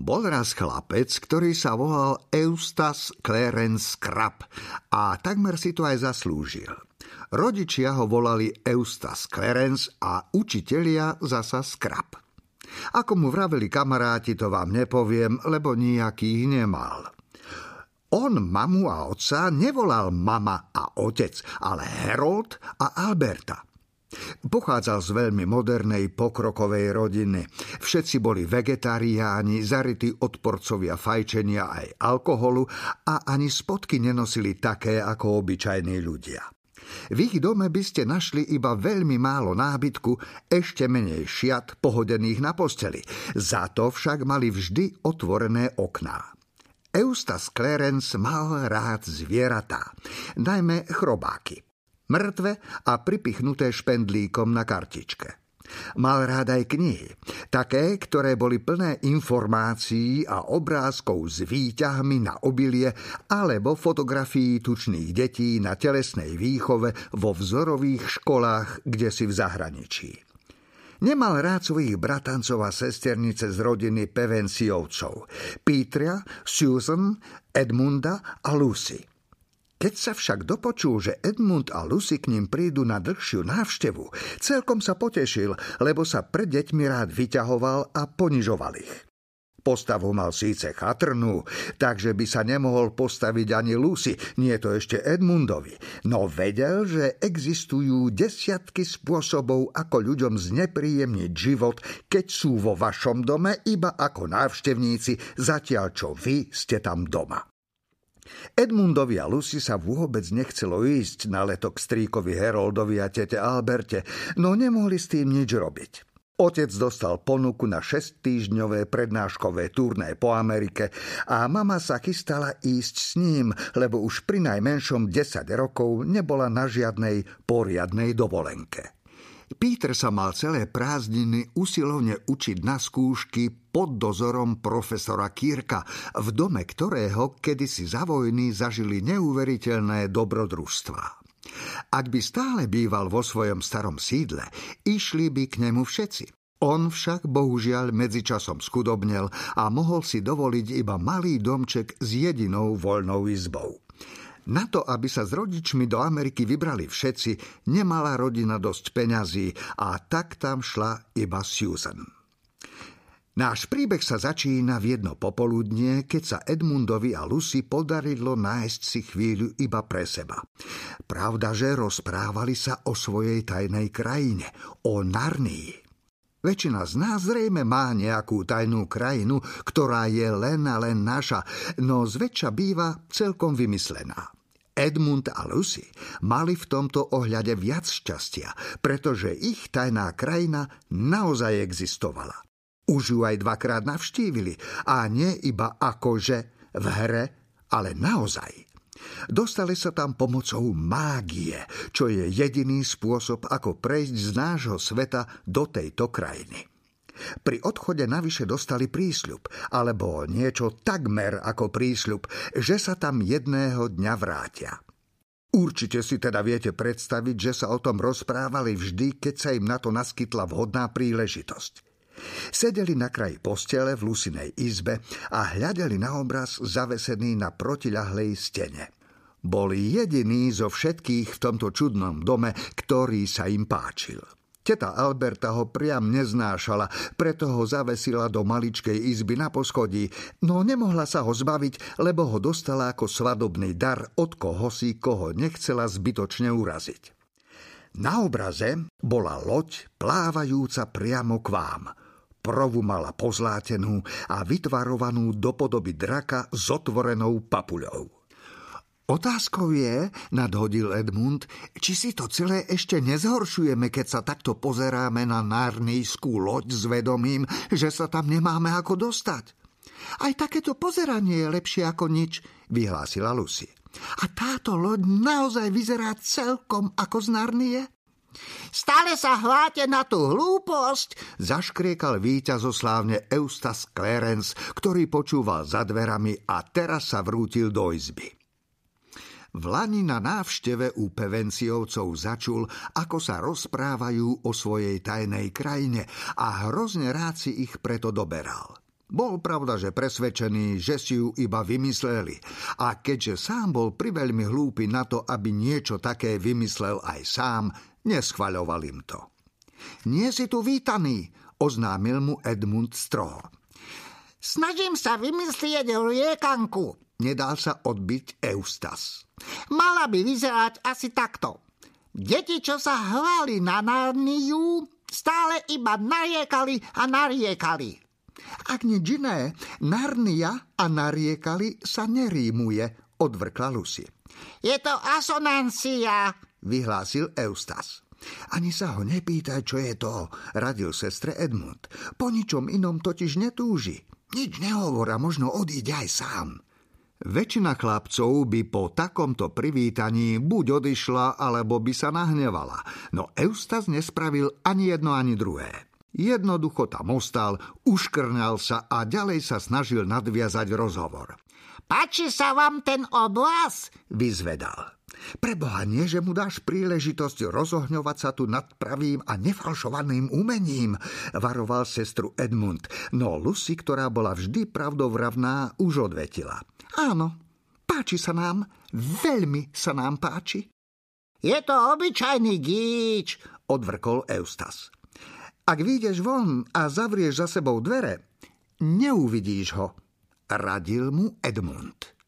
Bol raz chlapec, ktorý sa volal Eustace Clarence Crab a takmer si to aj zaslúžil. Rodičia ho volali Eustace Clarence a učitelia zasa Scrap. Ako mu vraveli kamaráti, to vám nepoviem, lebo nejakých nemal. On mamu a otca nevolal mama a otec, ale Harold a Alberta – Pochádzal z veľmi modernej pokrokovej rodiny. Všetci boli vegetariáni, zarytí odporcovia fajčenia aj alkoholu a ani spodky nenosili také ako obyčajní ľudia. V ich dome by ste našli iba veľmi málo nábytku, ešte menej šiat pohodených na posteli. Za to však mali vždy otvorené okná. Eustace Clarence mal rád zvieratá, najmä chrobáky mŕtve a pripichnuté špendlíkom na kartičke. Mal rád aj knihy, také, ktoré boli plné informácií a obrázkov s výťahmi na obilie alebo fotografií tučných detí na telesnej výchove vo vzorových školách, kde si v zahraničí. Nemal rád svojich bratancov a sesternice z rodiny Pevensiovcov, Petra, Susan, Edmunda a Lucy. Keď sa však dopočul, že Edmund a Lucy k ním prídu na dlhšiu návštevu, celkom sa potešil, lebo sa pred deťmi rád vyťahoval a ponižoval ich. Postavu mal síce chatrnú, takže by sa nemohol postaviť ani Lucy, nie to ešte Edmundovi, no vedel, že existujú desiatky spôsobov, ako ľuďom znepríjemniť život, keď sú vo vašom dome iba ako návštevníci, zatiaľ čo vy ste tam doma. Edmundovi a Lucy sa vôbec nechcelo ísť na leto k strýkovi Heroldovi a tete Alberte, no nemohli s tým nič robiť. Otec dostal ponuku na 6-týždňové prednáškové turné po Amerike a mama sa chystala ísť s ním, lebo už pri najmenšom 10 rokov nebola na žiadnej poriadnej dovolenke. Peter sa mal celé prázdniny usilovne učiť na skúšky pod dozorom profesora Kirka, v dome ktorého kedysi za vojny zažili neuveriteľné dobrodružstvá. Ak by stále býval vo svojom starom sídle, išli by k nemu všetci. On však bohužiaľ medzičasom skudobnel a mohol si dovoliť iba malý domček s jedinou voľnou izbou. Na to, aby sa s rodičmi do Ameriky vybrali všetci, nemala rodina dosť peňazí a tak tam šla iba Susan. Náš príbeh sa začína v jedno popoludnie, keď sa Edmundovi a Lucy podarilo nájsť si chvíľu iba pre seba. Pravda, že rozprávali sa o svojej tajnej krajine, o Narnii. Väčšina z nás zrejme má nejakú tajnú krajinu, ktorá je len a len naša, no zväčša býva celkom vymyslená. Edmund a Lucy mali v tomto ohľade viac šťastia, pretože ich tajná krajina naozaj existovala. Už ju aj dvakrát navštívili a nie iba akože v hre, ale naozaj. Dostali sa tam pomocou mágie, čo je jediný spôsob, ako prejsť z nášho sveta do tejto krajiny. Pri odchode navyše dostali prísľub, alebo niečo takmer ako prísľub, že sa tam jedného dňa vrátia. Určite si teda viete predstaviť, že sa o tom rozprávali vždy, keď sa im na to naskytla vhodná príležitosť. Sedeli na kraji postele v Lusinej izbe a hľadeli na obraz zavesený na protiľahlej stene. Boli jediní zo všetkých v tomto čudnom dome, ktorý sa im páčil. Teta Alberta ho priam neznášala, preto ho zavesila do maličkej izby na poschodí, no nemohla sa ho zbaviť, lebo ho dostala ako svadobný dar od koho si, koho nechcela zbytočne uraziť. Na obraze bola loď plávajúca priamo k vám. Provu mala pozlátenú a vytvarovanú do podoby draka s otvorenou papuľou. Otázkou je, nadhodil Edmund, či si to celé ešte nezhoršujeme, keď sa takto pozeráme na nárnejskú loď s vedomím, že sa tam nemáme ako dostať. Aj takéto pozeranie je lepšie ako nič, vyhlásila Lucy. A táto loď naozaj vyzerá celkom ako z Narnie? Stále sa hláte na tú hlúposť, zaškriekal víťazoslávne Eustace Clarence, ktorý počúval za dverami a teraz sa vrútil do izby. V Lani na návšteve u Pevenciovcov začul, ako sa rozprávajú o svojej tajnej krajine a hrozne rád si ich preto doberal. Bol pravda, že presvedčený, že si ju iba vymysleli. A keďže sám bol priveľmi hlúpy na to, aby niečo také vymyslel aj sám, neschvaľoval im to. Nie si tu vítaný, oznámil mu Edmund Stroh. Snažím sa vymyslieť liekanku, nedal sa odbiť Eustas. Mala by vyzerať asi takto. Deti, čo sa hlali na Narniu, stále iba nariekali a nariekali. Ak nič iné, Narnia a nariekali sa nerímuje, odvrkla Lucy. Je to asonancia, vyhlásil Eustas. Ani sa ho nepýtaj, čo je to, radil sestre Edmund. Po ničom inom totiž netúži. Nič nehovor a možno odíde aj sám. Väčšina chlapcov by po takomto privítaní buď odišla, alebo by sa nahnevala, no Eustas nespravil ani jedno, ani druhé. Jednoducho tam ostal, uškrňal sa a ďalej sa snažil nadviazať rozhovor. Páči sa vám ten oblas? Vyzvedal. Preboha nie, že mu dáš príležitosť rozohňovať sa tu nad pravým a nefalšovaným umením, varoval sestru Edmund, no Lucy, ktorá bola vždy pravdovravná, už odvetila. Áno, páči sa nám, veľmi sa nám páči. Je to obyčajný gíč, odvrkol Eustas. Ak vyjdeš von a zavrieš za sebou dvere, neuvidíš ho, radil mu Edmund.